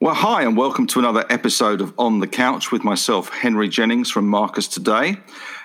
Well, hi, and welcome to another episode of On the Couch with myself, Henry Jennings from Marcus Today.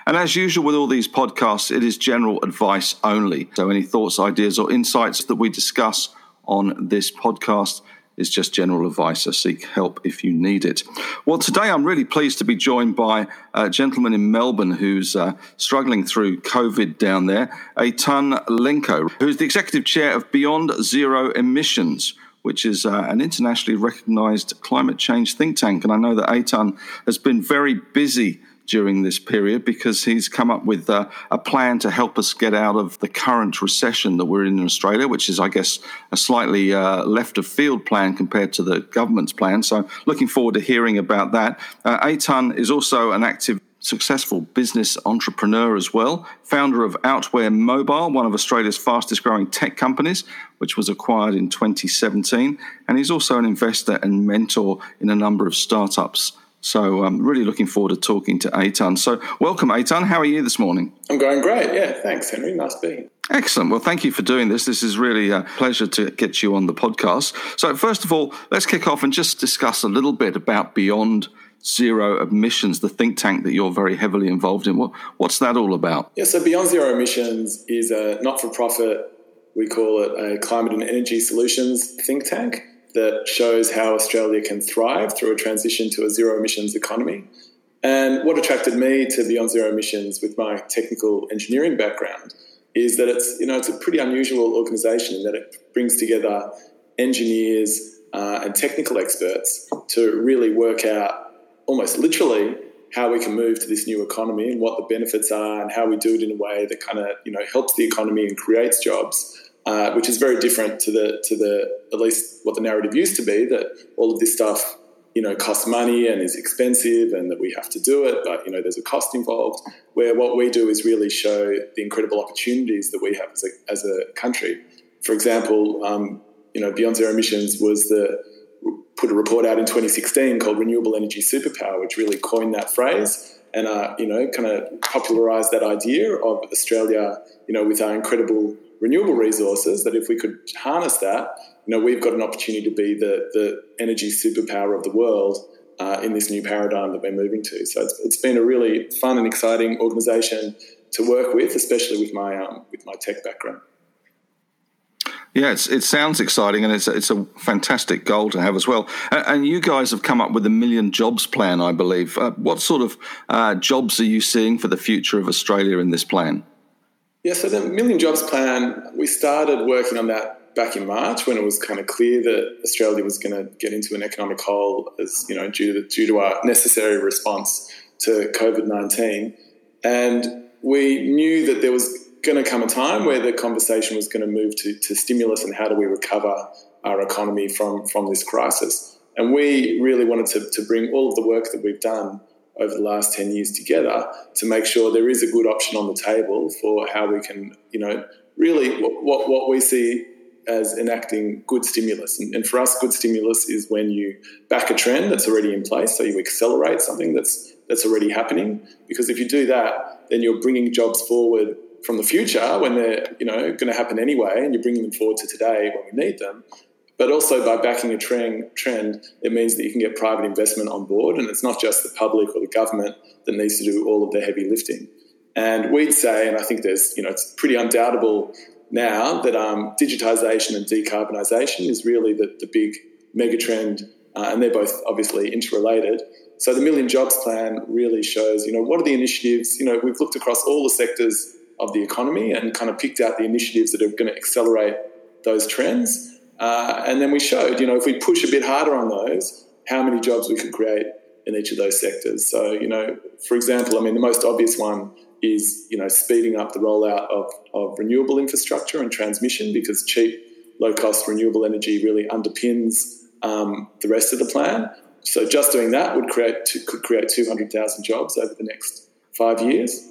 And as usual with all these podcasts, it is general advice only. So any thoughts, ideas, or insights that we discuss on this podcast is just general advice. So seek help if you need it. Well, today I'm really pleased to be joined by a gentleman in Melbourne who's uh, struggling through COVID down there, Eytan Lenko, who's the executive chair of Beyond Zero Emissions which is uh, an internationally recognized climate change think tank. And I know that Eytan has been very busy during this period because he's come up with uh, a plan to help us get out of the current recession that we're in in Australia, which is, I guess, a slightly uh, left of field plan compared to the government's plan. So, looking forward to hearing about that. Uh, Eytan is also an active successful business entrepreneur as well, founder of Outware Mobile, one of Australia's fastest growing tech companies, which was acquired in 2017. And he's also an investor and mentor in a number of startups. So I'm really looking forward to talking to Eytan. So welcome, Eytan. How are you this morning? I'm going great. Yeah, thanks, Henry. Nice being. Excellent. Well, thank you for doing this. This is really a pleasure to get you on the podcast. So, first of all, let's kick off and just discuss a little bit about Beyond Zero Emissions, the think tank that you're very heavily involved in. What, what's that all about? Yeah, so Beyond Zero Emissions is a not for profit, we call it a climate and energy solutions think tank that shows how Australia can thrive through a transition to a zero emissions economy. And what attracted me to Beyond Zero Emissions with my technical engineering background is that it's, you know, it's a pretty unusual organization in that it brings together engineers uh, and technical experts to really work out almost literally how we can move to this new economy and what the benefits are and how we do it in a way that kind of you know helps the economy and creates jobs, uh, which is very different to the to the at least what the narrative used to be that all of this stuff you know costs money and is expensive and that we have to do it, but you know there's a cost involved. Where what we do is really show the incredible opportunities that we have as a, as a country. For example, um, you know Beyond Zero Emissions was the put a report out in 2016 called Renewable Energy Superpower, which really coined that phrase and uh, you know kind of popularised that idea of Australia, you know, with our incredible renewable resources. That if we could harness that, you know, we've got an opportunity to be the the energy superpower of the world. Uh, in this new paradigm that we're moving to, so it's, it's been a really fun and exciting organisation to work with, especially with my um, with my tech background. Yeah, it sounds exciting, and it's it's a fantastic goal to have as well. And you guys have come up with a million jobs plan, I believe. Uh, what sort of uh, jobs are you seeing for the future of Australia in this plan? Yeah, so the million jobs plan, we started working on that back in March when it was kind of clear that Australia was going to get into an economic hole, as you know, due to due to our necessary response to COVID nineteen, and we knew that there was going to come a time where the conversation was going to move to, to stimulus and how do we recover our economy from, from this crisis. And we really wanted to, to bring all of the work that we've done over the last 10 years together to make sure there is a good option on the table for how we can, you know, really what, what we see as enacting good stimulus. And, and for us, good stimulus is when you back a trend that's already in place. So you accelerate something that's, that's already happening. Because if you do that, then you're bringing jobs forward from the future when they're you know going to happen anyway, and you're bringing them forward to today when we need them. But also by backing a trend, trend, it means that you can get private investment on board, and it's not just the public or the government that needs to do all of the heavy lifting. And we'd say, and I think there's you know it's pretty undoubtable now that um, digitization and decarbonisation is really the, the big mega trend, uh, and they're both obviously interrelated. So the Million Jobs Plan really shows, you know, what are the initiatives? You know, we've looked across all the sectors of the economy and kind of picked out the initiatives that are going to accelerate those trends. Uh, and then we showed, you know, if we push a bit harder on those, how many jobs we could create in each of those sectors. So, you know, for example, I mean, the most obvious one is, you know, speeding up the rollout of, of renewable infrastructure and transmission because cheap, low cost renewable energy really underpins um, the rest of the plan. So just doing that would create could create 200,000 jobs over the next five years.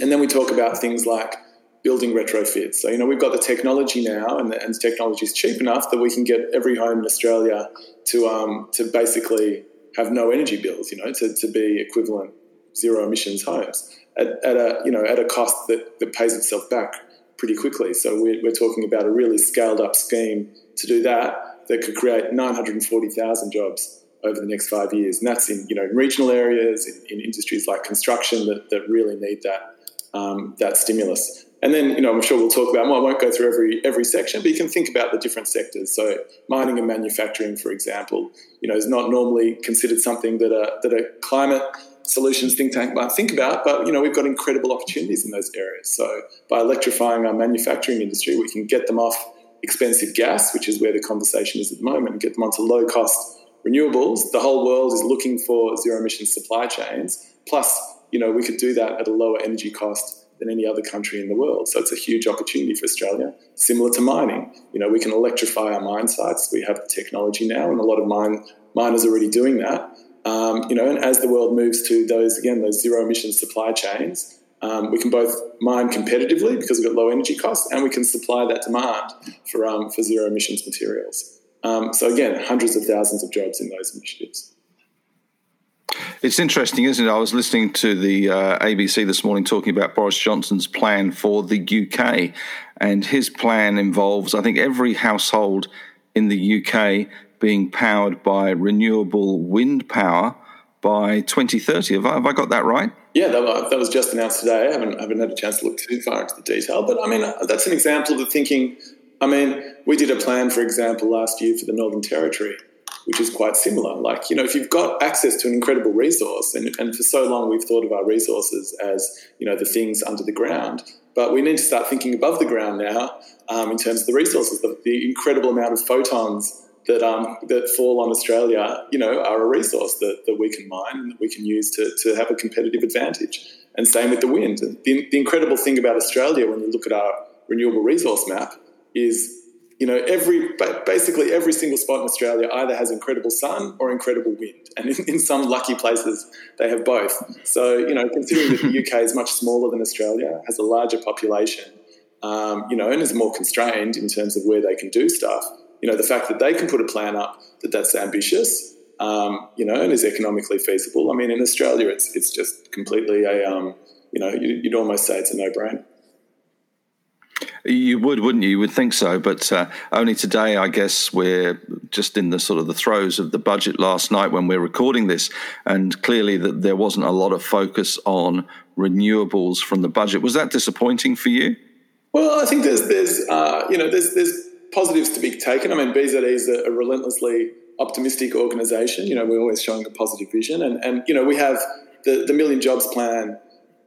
And then we talk about things like building retrofits. So, you know, we've got the technology now, and the, and the technology is cheap enough that we can get every home in Australia to, um, to basically have no energy bills, you know, to, to be equivalent zero emissions homes at, at, a, you know, at a cost that, that pays itself back pretty quickly. So we're, we're talking about a really scaled up scheme to do that. that could create 940,000 jobs over the next five years. And that's in you know regional areas, in, in industries like construction that, that really need that um, that stimulus. And then you know I'm sure we'll talk about. Well, I won't go through every every section, but you can think about the different sectors. So mining and manufacturing, for example, you know is not normally considered something that a that a climate solutions think tank might think about, but you know we've got incredible opportunities in those areas. So by electrifying our manufacturing industry, we can get them off expensive gas, which is where the conversation is at the moment, and get them onto low cost renewables, the whole world is looking for zero emission supply chains. Plus, you know, we could do that at a lower energy cost than any other country in the world. So it's a huge opportunity for Australia, similar to mining. You know, we can electrify our mine sites. We have the technology now, and a lot of mine miners are already doing that. Um, you know, and as the world moves to those again those zero emission supply chains, um, we can both mine competitively because we've got low energy costs, and we can supply that demand for um, for zero emissions materials. Um, so again, hundreds of thousands of jobs in those initiatives. It's interesting, isn't it? I was listening to the uh, ABC this morning talking about Boris Johnson's plan for the UK, and his plan involves, I think, every household in the UK being powered by renewable wind power by 2030. Have I, have I got that right? Yeah, that, that was just announced today. I haven't, I haven't had a chance to look too far into the detail, but I mean, that's an example of the thinking I mean, we did a plan, for example, last year for the Northern Territory, which is quite similar. Like, you know, if you've got access to an incredible resource, and, and for so long we've thought of our resources as, you know, the things under the ground, but we need to start thinking above the ground now um, in terms of the resources, the, the incredible amount of photons that um, that fall on Australia, you know, are a resource that, that we can mine and that we can use to, to have a competitive advantage. And same with the wind. The, the incredible thing about Australia, when you look at our renewable resource map, is you know every basically every single spot in Australia either has incredible sun or incredible wind, and in, in some lucky places they have both. So you know, considering that the UK is much smaller than Australia, has a larger population, um, you know, and is more constrained in terms of where they can do stuff. You know, the fact that they can put a plan up that that's ambitious, um, you know, and is economically feasible. I mean, in Australia, it's it's just completely a um, you know, you'd almost say it's a no brainer. You would, wouldn't you? You would think so, but uh, only today, I guess, we're just in the sort of the throes of the budget last night when we're recording this, and clearly that there wasn't a lot of focus on renewables from the budget. Was that disappointing for you? Well, I think there's there's uh, you know there's there's positives to be taken. I mean, BZE is a, a relentlessly optimistic organisation. You know, we're always showing a positive vision, and and you know we have the the Million Jobs Plan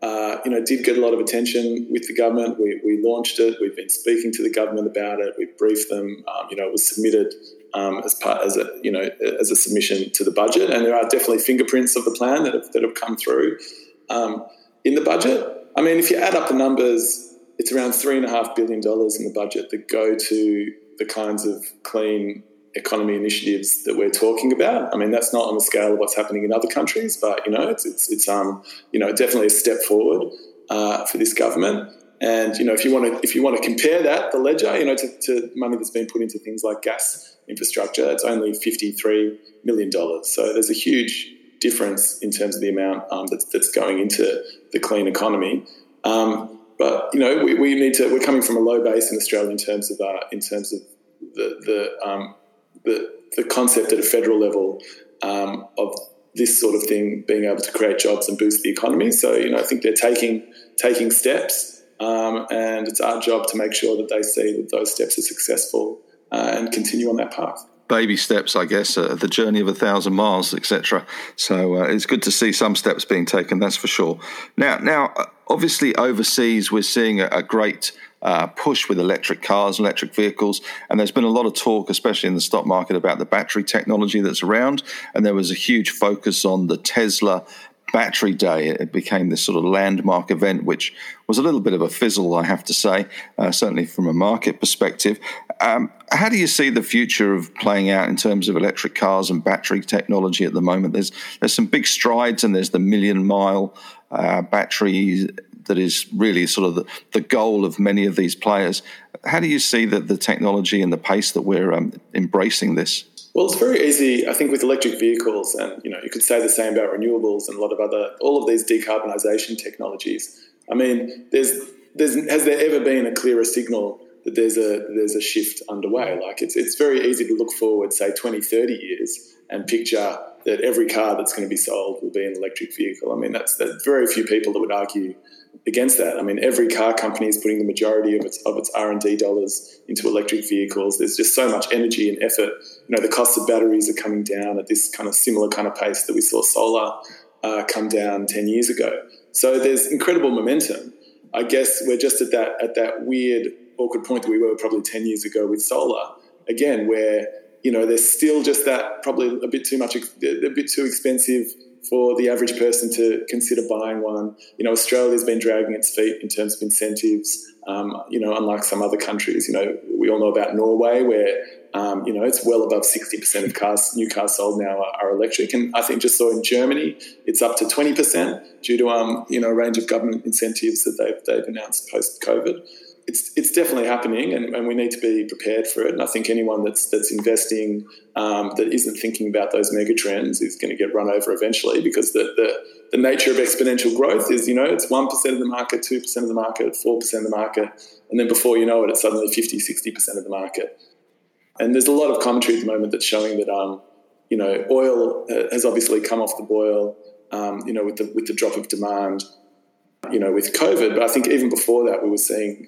uh, you know, did get a lot of attention with the government. We, we launched it. We've been speaking to the government about it. We briefed them. Um, you know, it was submitted um, as part as a you know as a submission to the budget, and there are definitely fingerprints of the plan that have, that have come through um, in the budget. I mean, if you add up the numbers, it's around three and a half billion dollars in the budget that go to the kinds of clean economy initiatives that we're talking about. I mean, that's not on the scale of what's happening in other countries, but you know, it's it's, it's um you know definitely a step forward uh, for this government. And you know, if you want to if you want to compare that, the ledger, you know, to, to money that's been put into things like gas infrastructure, it's only fifty three million dollars. So there's a huge difference in terms of the amount um, that's, that's going into the clean economy. Um, but you know, we, we need to. We're coming from a low base in Australia in terms of uh, in terms of the the um, the, the concept at a federal level um, of this sort of thing being able to create jobs and boost the economy. So, you know, I think they're taking taking steps, um, and it's our job to make sure that they see that those steps are successful uh, and continue on that path. Baby steps, I guess, uh, the journey of a thousand miles, etc. So uh, it's good to see some steps being taken. That's for sure. Now, now, obviously, overseas, we're seeing a, a great uh, push with electric cars, electric vehicles. And there's been a lot of talk, especially in the stock market, about the battery technology that's around. And there was a huge focus on the Tesla Battery Day. It became this sort of landmark event, which was a little bit of a fizzle, I have to say, uh, certainly from a market perspective. Um, how do you see the future of playing out in terms of electric cars and battery technology at the moment? There's there's some big strides, and there's the million mile uh, battery that is really sort of the, the goal of many of these players. How do you see the, the technology and the pace that we're um, embracing this? Well, it's very easy, I think, with electric vehicles, and you know, you could say the same about renewables and a lot of other, all of these decarbonisation technologies. I mean, there's, there's, has there ever been a clearer signal that there's a there's a shift underway. Like it's it's very easy to look forward, say 20, 30 years, and picture that every car that's going to be sold will be an electric vehicle. I mean, that's that very few people that would argue against that. I mean, every car company is putting the majority of its of its R and D dollars into electric vehicles. There's just so much energy and effort. You know, the cost of batteries are coming down at this kind of similar kind of pace that we saw solar uh, come down ten years ago. So there's incredible momentum. I guess we're just at that at that weird awkward point that we were probably ten years ago with solar. Again, where you know there's still just that probably a bit too much, a bit too expensive for the average person to consider buying one. You know, Australia's been dragging its feet in terms of incentives. Um, you know, unlike some other countries, you know, we all know about Norway, where um, you know it's well above sixty percent of cars, new cars sold now are, are, electric, and I think just saw in Germany it's up to twenty percent due to um, you know a range of government incentives that they've they've announced post COVID it's it's definitely happening, and, and, we need to be prepared for it. And I think anyone that's that's investing um, that isn't thinking about those mega trends is going to get run over eventually because the, the the nature of exponential growth is you know it's one percent of the market, two percent of the market, four percent of the market, and then before you know it, it's suddenly 50, 60 percent of the market. And there's a lot of commentary at the moment that's showing that um, you know oil uh, has obviously come off the boil. Um, you know with the with the drop of demand you know, with COVID. But I think even before that, we were seeing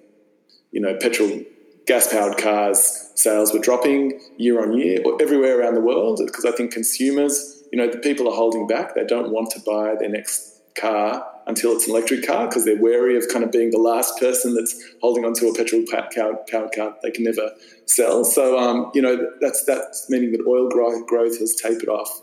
you know, petrol, gas powered cars sales were dropping year on year everywhere around the world because I think consumers, you know, the people are holding back. They don't want to buy their next car until it's an electric car because they're wary of kind of being the last person that's holding onto a petrol powered car they can never sell. So, um, you know, that's that's meaning that oil growth has tapered off.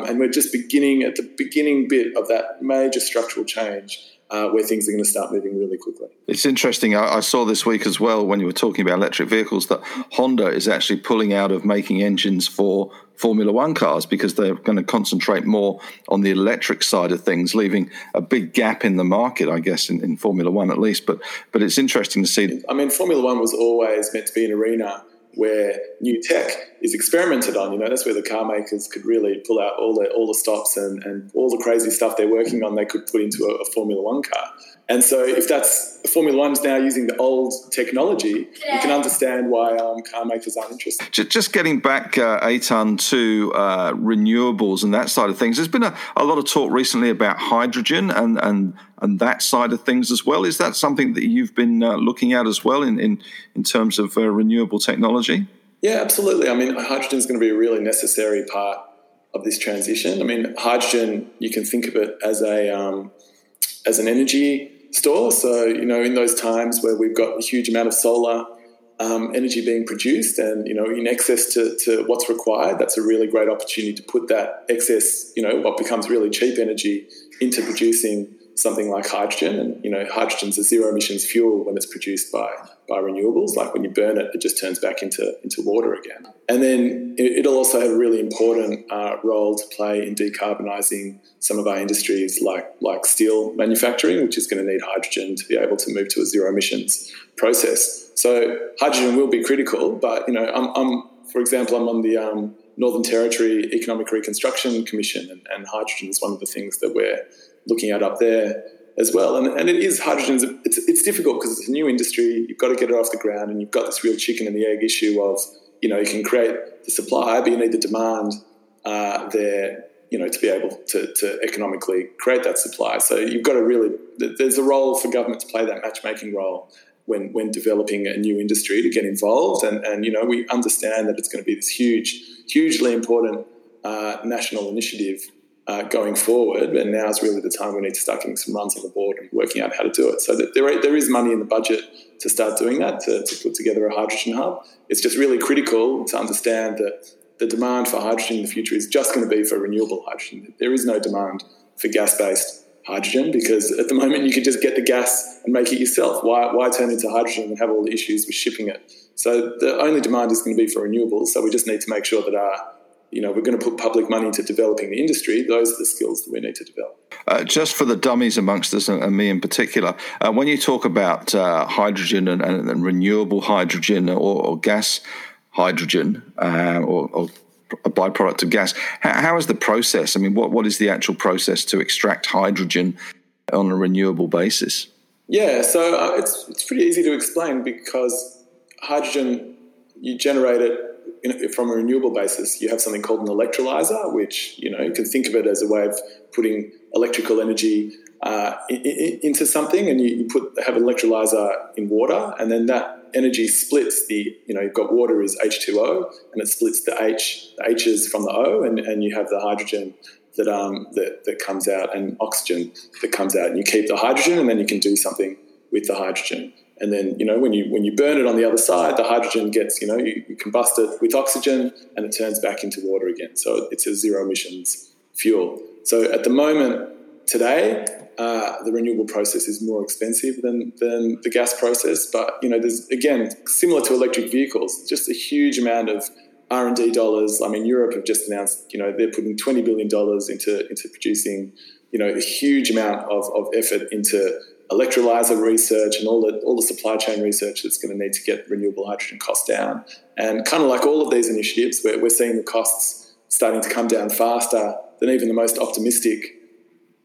And we're just beginning at the beginning bit of that major structural change uh, where things are going to start moving really quickly. It's interesting. I, I, saw this week as well when you were talking about electric vehicles that Honda is actually pulling out of making engines for Formula One cars because they're going to concentrate more on the electric side of things, leaving a big gap in the market, I guess, in, in Formula One at least. But but it's interesting to see. I mean, Formula One was always meant to be an arena where new tech is experimented on. You know, that's where the car makers could really pull out all the all the stops and, and all the crazy stuff they're working on. They could put into a, a Formula One car. And so, if that's Formula One is now using the old technology, you can understand why um, car makers aren't interested. Just getting back, uh, Eytan, to uh, renewables and that side of things. There's been a, a lot of talk recently about hydrogen and, and and that side of things as well. Is that something that you've been uh, looking at as well in in, in terms of uh, renewable technology? Yeah, absolutely. I mean, hydrogen is going to be a really necessary part of this transition. I mean, hydrogen you can think of it as a um, as an energy store. So, you know, in those times where we've got a huge amount of solar um, energy being produced and, you know, in excess to, to what's required, that's a really great opportunity to put that excess, you know, what becomes really cheap energy into producing something like hydrogen. And, you know, hydrogen's a zero emissions fuel when it's produced by, by renewables. Like when you burn it, it just turns back into, into water again. And then it'll also have a really important uh, role to play in decarbonising some of our industries like, like steel manufacturing, which is going to need hydrogen to be able to move to a zero emissions process. So hydrogen will be critical, but, you know, I'm, I'm for example, I'm on the um, Northern Territory Economic Reconstruction Commission, and, and hydrogen is one of the things that we're looking at up there as well. And, and it is hydrogen. It's, it's difficult because it's a new industry. You've got to get it off the ground, and you've got this real chicken and the egg issue of you know you can create the supply, but you need the demand uh, there. You know to be able to, to economically create that supply. So you've got to really there's a role for government to play that matchmaking role when when developing a new industry to get involved. And and you know we understand that it's going to be this huge, hugely important uh, national initiative uh, going forward. And now is really the time we need to start getting some runs on the board and working out how to do it. So that there, there is money in the budget to start doing that, to, to put together a hydrogen hub. It's just really critical to understand that the demand for hydrogen in the future is just going to be for renewable hydrogen. There is no demand for gas based hydrogen because at the moment you can just get the gas and make it yourself. Why, why turn into hydrogen and have all the issues with shipping it? So the only demand is going to be for renewables. So we just need to make sure that our you know, we're going to put public money into developing the industry. Those are the skills that we need to develop. Uh, just for the dummies amongst us, and, me in particular, uh, when you talk about uh, hydrogen and, and, and, renewable hydrogen or, or gas hydrogen uh, or, or, a byproduct of gas, how, how is the process? I mean, what, what is the actual process to extract hydrogen on a renewable basis? Yeah, so uh, it's, it's pretty easy to explain because hydrogen, you generate it from a renewable basis. You have something called an electrolyzer, which you know you can think of it as a way of putting electrical energy uh, into something, and you, put have an electrolyzer in water, and then that energy splits the you know you've got water is H2O, and it splits the H the H's from the O, and, and you have the hydrogen that um that, that comes out and oxygen that comes out, and you keep the hydrogen, and then you can do something with the hydrogen. And then you know when you when you burn it on the other side, the hydrogen gets you know you, you combust it with oxygen, and it turns back into water again. So it's a zero emissions fuel. So at the moment today, uh, the renewable process is more expensive than, than the gas process. But you know, there's again similar to electric vehicles, just a huge amount of R and D dollars. I mean, Europe have just announced, you know, they're putting twenty billion dollars into into producing, you know, a huge amount of, of effort into electrolyzer research and all the all the supply chain research that's going to need to get renewable hydrogen costs down. And kind of like all of these initiatives, we're, we're seeing the costs starting to come down faster than even the most optimistic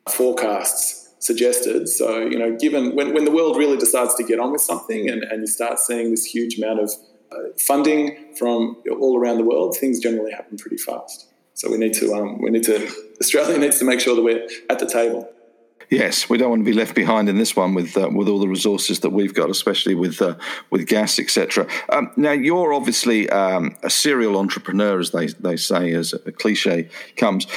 forecasts suggested. So, you know, given when, when the world really decides to get on with something and, and you start seeing this huge amount of uh, funding from all around the world, things generally happen pretty fast. So we need to, um, we need to, Australia needs to make sure that we're at the table. Yes, we don't want to be left behind in this one with uh, with all the resources that we've got, especially with uh, with gas, etc. Um, now, you're obviously um, a serial entrepreneur, as they they say, as a cliche comes.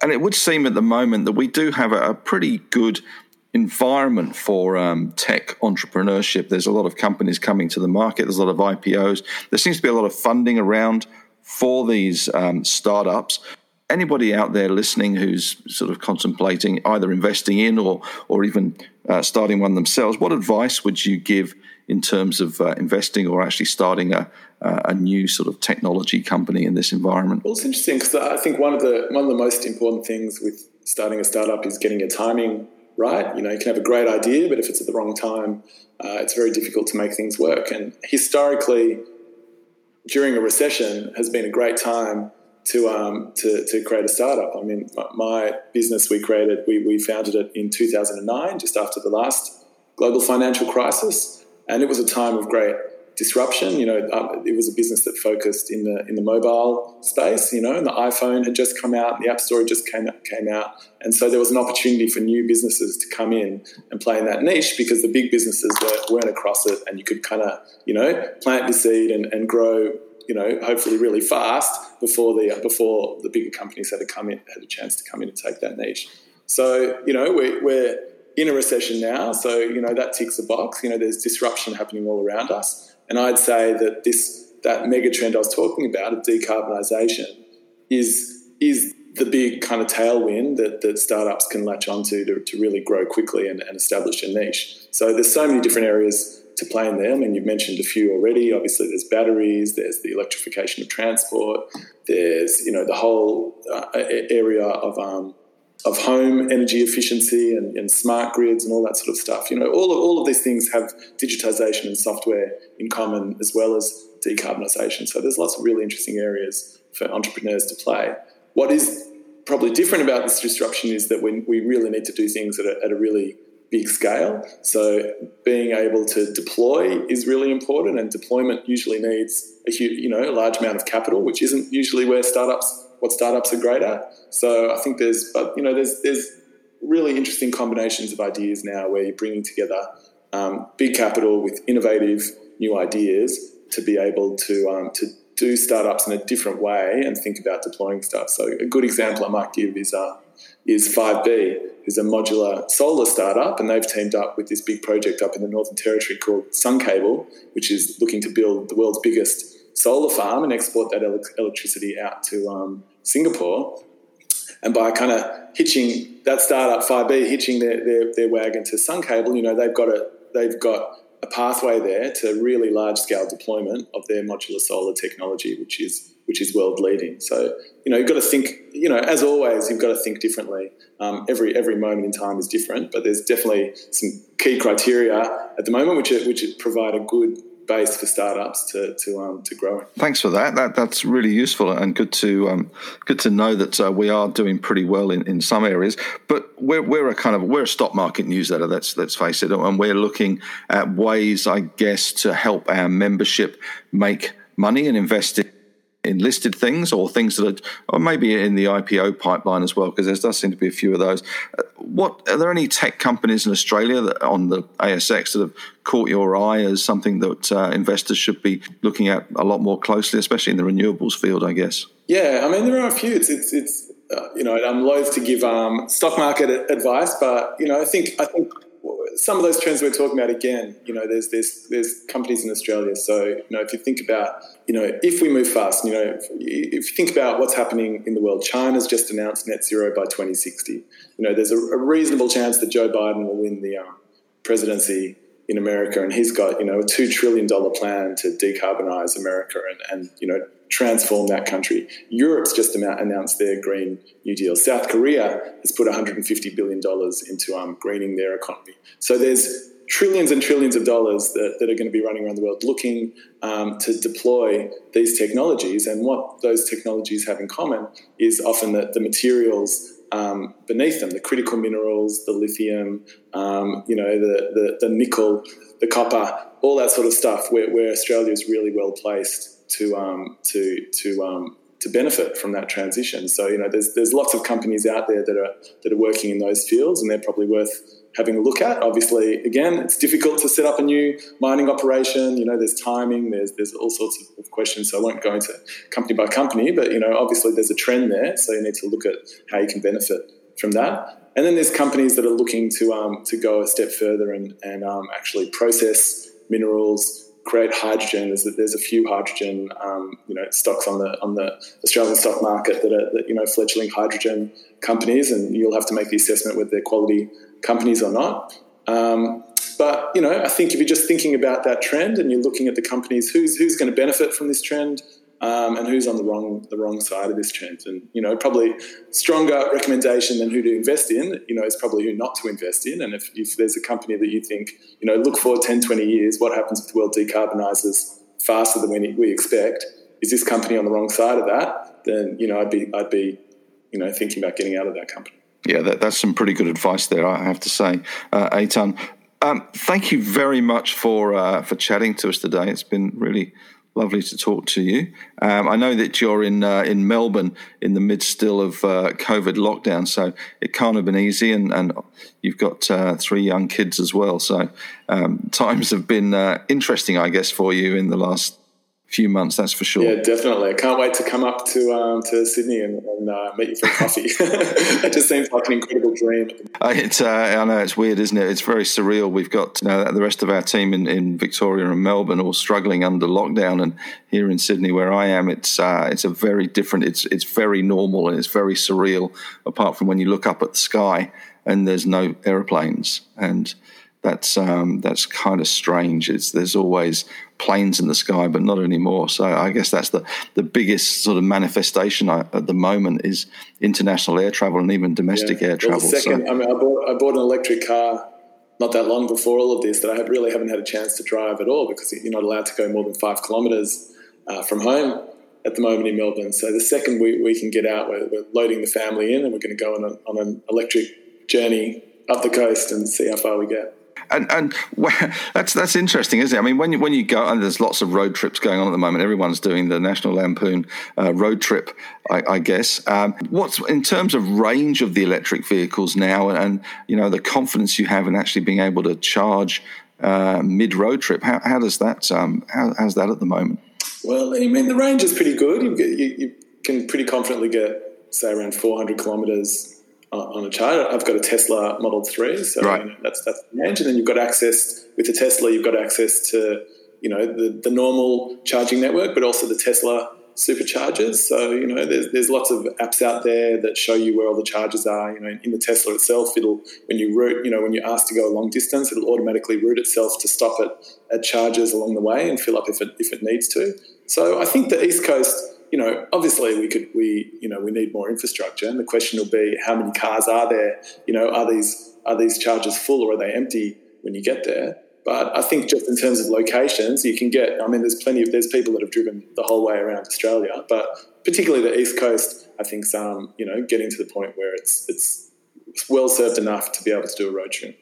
And it would seem at the moment that we do have a, a pretty good environment for um, tech entrepreneurship. There's a lot of companies coming to the market. There's a lot of IPOs. There seems to be a lot of funding around for these um, startups. Anybody out there listening who's sort of contemplating either investing in or or even uh, starting one themselves, what advice would you give in terms of uh, investing or actually starting a, a new sort of technology company in this environment? Well, it's interesting because I think one of the one of the most important things with starting a startup is getting your timing right. You know, you can have a great idea, but if it's at the wrong time, uh, it's very difficult to make things work. And historically, during a recession, has been a great time to um, to, to create a startup. I mean, my, business we created, we, we founded it in 2009, just after the last global financial crisis, and it was a time of great disruption. You know, um, it was a business that focused in the in the mobile space. You know, and the iPhone had just come out, and the App Store just came came out, and so there was an opportunity for new businesses to come in and play in that niche because the big businesses were, weren't across it, and you could kind of you know plant the seed and, and grow. You know, hopefully, really fast before the before the bigger companies had to come in, had a chance to come in and take that niche. So, you know, we're, we're in a recession now, so you know that ticks a box. You know, there's disruption happening all around us. And I'd say that this that mega trend I was talking about of decarbonisation is is the big kind of tailwind that, that startups can latch onto to, to really grow quickly and, and establish a niche. So there's so many different areas to play in there. I mean, you've mentioned a few already. Obviously, there's batteries, there's the electrification of transport, there's you know the whole uh, area of um, of home energy efficiency and, and, smart grids and all that sort of stuff. You know, all of, all of these things have digitization and software in common as well as decarbonisation. So there's lots of really interesting areas for entrepreneurs to play. What is probably different about this disruption is that we, we really need to do things at a, at a really big scale. So being able to deploy is really important, and deployment usually needs a huge, you know, a large amount of capital, which isn't usually where startups what startups are great at. So I think there's, but you know, there's there's really interesting combinations of ideas now where you're bringing together um, big capital with innovative new ideas to be able to um, to do startups in a different way and think about deploying stuff. So a good example I might give is uh, is 5B, who's a modular solar startup, and they've teamed up with this big project up in the Northern Territory called SunCable, which is looking to build the world's biggest solar farm and export that electricity out to um, Singapore. And by kind of hitching that startup 5B, hitching their, their, their wagon to SunCable, you know, they've got a they've got a pathway there to really large scale deployment of their modular solar technology, which is which is world leading. So you know you've got to think. You know, as always, you've got to think differently. Um, every every moment in time is different, but there's definitely some key criteria at the moment which which provide a good base for startups to to um, to grow. Thanks for that. That that's really useful and good to um, good to know that uh, we are doing pretty well in, in some areas. But we're we're a kind of we're a stock market newsletter. Let's let's face it, and we're looking at ways, I guess, to help our membership make money and invest in in listed things or things that are, or maybe in the IPO pipeline as well, because there does seem to be a few of those. What are there any tech companies in Australia that on the ASX that have caught your eye as something that uh, investors should be looking at a lot more closely, especially in the renewables field? I guess. Yeah, I mean there are a few. It's it's, it's uh, you know I'm loath to give um, stock market advice, but you know I think I think some of those trends we're talking about again, you know, there's there's there's companies in Australia. So you know, if you think about, you know, if we move fast, you know, if, if you think about what's happening in the world, China's just announced net zero by 2060. You know, there's a, a reasonable chance that Joe Biden will win the um, presidency in America, and he's got you know a two trillion dollar plan to decarbonize America and, and you know transform that country. Europe's just announced their Green New Deal. South Korea has put 150 billion dollars into um, greening their economy. So there's trillions and trillions of dollars that, that are going to be running around the world looking um, to deploy these technologies. And what those technologies have in common is often that the materials um, beneath them, the critical minerals, the lithium, um, you know, the, the, the, nickel, the copper, all that sort of stuff, where, where Australia is really well placed to um, to to um, to benefit from that transition. So you know, there's there's lots of companies out there that are that are working in those fields, and they're probably worth having a look at. Obviously, again, it's difficult to set up a new mining operation. You know, there's timing, there's there's all sorts of questions. So I won't go into company by company, but you know, obviously there's a trend there. So you need to look at how you can benefit from that. And then there's companies that are looking to um, to go a step further and and um, actually process minerals. Create hydrogen. is that there's a few hydrogen, um, you know, stocks on the on the Australian stock market that are that, you know fledgling hydrogen companies, and you'll have to make the assessment with their quality companies or not. Um, but you know, I think if you're just thinking about that trend and you're looking at the companies, who's who's going to benefit from this trend, um, and who's on the wrong the wrong side of this trend, and you know, probably stronger recommendation than who to invest in. You know, is probably who not to invest in. And if, if there's a company that you think, you know, look forward 10, 20 years, what happens if the world decarbonizes faster than we, we expect? Is this company on the wrong side of that? Then you know, I'd be I'd be you know thinking about getting out of that company. Yeah, that, that's some pretty good advice there, I have to say, uh. Um, thank you very much for uh, for chatting to us today. It's been really lovely to talk to you. Um, I know that you're in uh, in Melbourne in the midst still of uh, COVID lockdown, so it can't have been easy. And, and you've got uh, three young kids as well, so um, times have been uh, interesting, I guess, for you in the last few months, that's for sure. Yeah, definitely. I can't wait to come up to um, to Sydney and, and uh, meet you for coffee. it just seems like an incredible dream. Uh, it's, uh, I know it's weird, isn't it? It's very surreal. We've got you know, the rest of our team in, in Victoria and Melbourne all struggling under lockdown, and here in Sydney, where I am, it's uh, it's a very different. It's it's very normal and it's very surreal. Apart from when you look up at the sky and there's no aeroplanes and that's um, that's kind of strange. It's there's always planes in the sky, but not anymore. So I guess that's the the biggest sort of manifestation at the moment is international air travel and even domestic yeah. air travel. Well, second, so. I mean, I bought I bought an electric car not that long before all of this that I really haven't had a chance to drive at all because you're not allowed to go more than five kilometres uh, from home at the moment in Melbourne. So the second we, we can get out, we're, we're loading the family in and we're going to go on, a, on an electric journey up the coast and see how far we get and and that's that's interesting, isn't it? I mean, when you when you go and there's lots of road trips going on at the moment. Everyone's doing the National Lampoon uh, road trip, I, I guess. Um, what's in terms of range of the electric vehicles now, and, and you know the confidence you have in actually being able to charge uh, mid road trip? How, how does that um, how, how's that at the moment? Well, I mean, the range is pretty good. You, you, you can pretty confidently get say around 400 kilometres Uh, on a charge. I've got a Tesla Model Three, so right. you know, that's that's the range. And then you've got access with the Tesla. You've got access to you know the, the normal charging network, but also the Tesla superchargers. So you know there's there's lots of apps out there that show you where all the charges are. You know in the Tesla itself, it'll when you route you know when you're asked to go a long distance, it'll automatically route itself to stop at at charges along the way and fill up if it if it needs to. So I think the East Coast you know, obviously we could we you know we need more infrastructure, and the question will be how many cars are there? You know, are these are these charges full or are they empty when you get there? But I think just in terms of locations, you can get. I mean, there's plenty of there's people that have driven the whole way around Australia, but particularly the east coast, I think some you know getting to the point where it's it's well served enough to be able to do a road trip.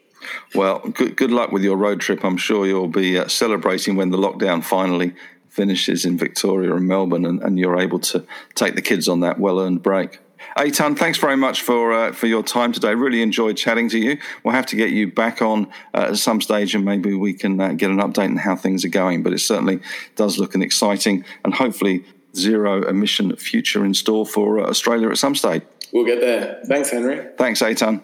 Well, good, good luck with your road trip. I'm sure you'll be uh, celebrating when the lockdown finally finishes in Victoria and Melbourne, and, and you're able to take the kids on that well earned break. Eytan, thanks very much for uh, for your time today. Really enjoyed chatting to you. We'll have to get you back on uh, at some stage, and maybe we can uh, get an update on how things are going. But it certainly does look an exciting and hopefully zero emission future in store for uh, Australia at some stage. We'll get there. Thanks, Henry. Thanks, Eytan.